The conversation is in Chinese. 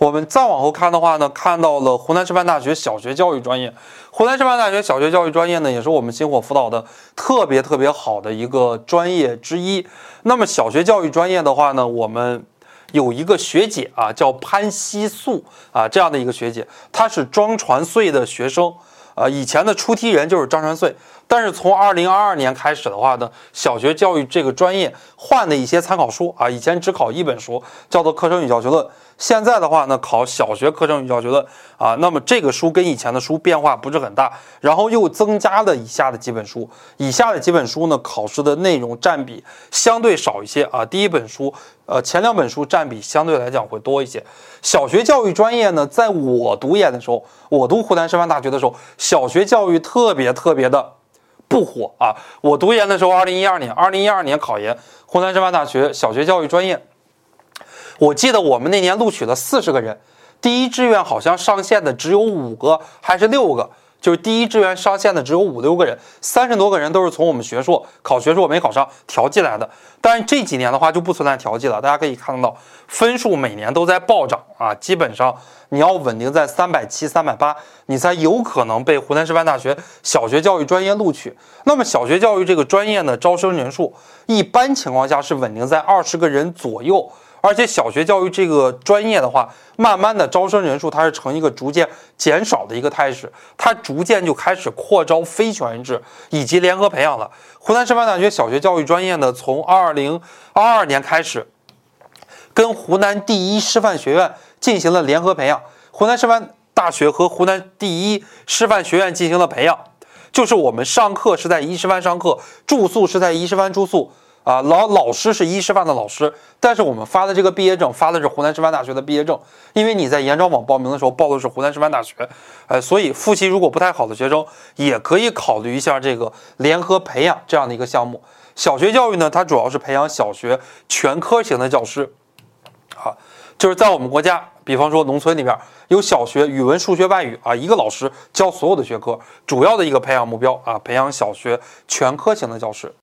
我们再往后看的话呢，看到了湖南师范大学小学教育专业。湖南师范大学小学教育专业呢，也是我们星火辅导的特别特别好的一个专业之一。那么小学教育专业的话呢，我们有一个学姐啊，叫潘希素啊，这样的一个学姐，她是装船穗的学生。啊，以前的出题人就是张传穗，但是从二零二二年开始的话呢，小学教育这个专业换了一些参考书啊，以前只考一本书，叫做《课程与教学论》，现在的话呢，考小学课程与教学论啊。那么这个书跟以前的书变化不是很大，然后又增加了以下的几本书，以下的几本书呢，考试的内容占比相对少一些啊。第一本书，呃，前两本书占比相对来讲会多一些。小学教育专业呢，在我读研的时候，我读湖南师范大学的时候，小学教育特别特别的不火啊。我读研的时候，二零一二年，二零一二年考研，湖南师范大学小学教育专业，我记得我们那年录取了四十个人，第一志愿好像上线的只有五个还是六个。就是第一志愿上线的只有五六个人，三十多个人都是从我们学硕考学硕没考上调剂来的。但是这几年的话就不存在调剂了，大家可以看到分数每年都在暴涨啊，基本上你要稳定在三百七、三百八，你才有可能被湖南师范大学小学教育专业录取。那么小学教育这个专业呢，招生人数一般情况下是稳定在二十个人左右。而且小学教育这个专业的话，慢慢的招生人数它是呈一个逐渐减少的一个态势，它逐渐就开始扩招非全日制以及联合培养了。湖南师范大学小学教育专业呢，从二零二二年开始，跟湖南第一师范学院进行了联合培养。湖南师范大学和湖南第一师范学院进行了培养，就是我们上课是在一师范上课，住宿是在一师范住宿。啊，老老师是一师范的老师，但是我们发的这个毕业证发的是湖南师范大学的毕业证，因为你在研招网报名的时候报的是湖南师范大学，呃，所以复习如果不太好的学生也可以考虑一下这个联合培养这样的一个项目。小学教育呢，它主要是培养小学全科型的教师，啊，就是在我们国家，比方说农村里边有小学语文、数学、外语啊，一个老师教所有的学科，主要的一个培养目标啊，培养小学全科型的教师。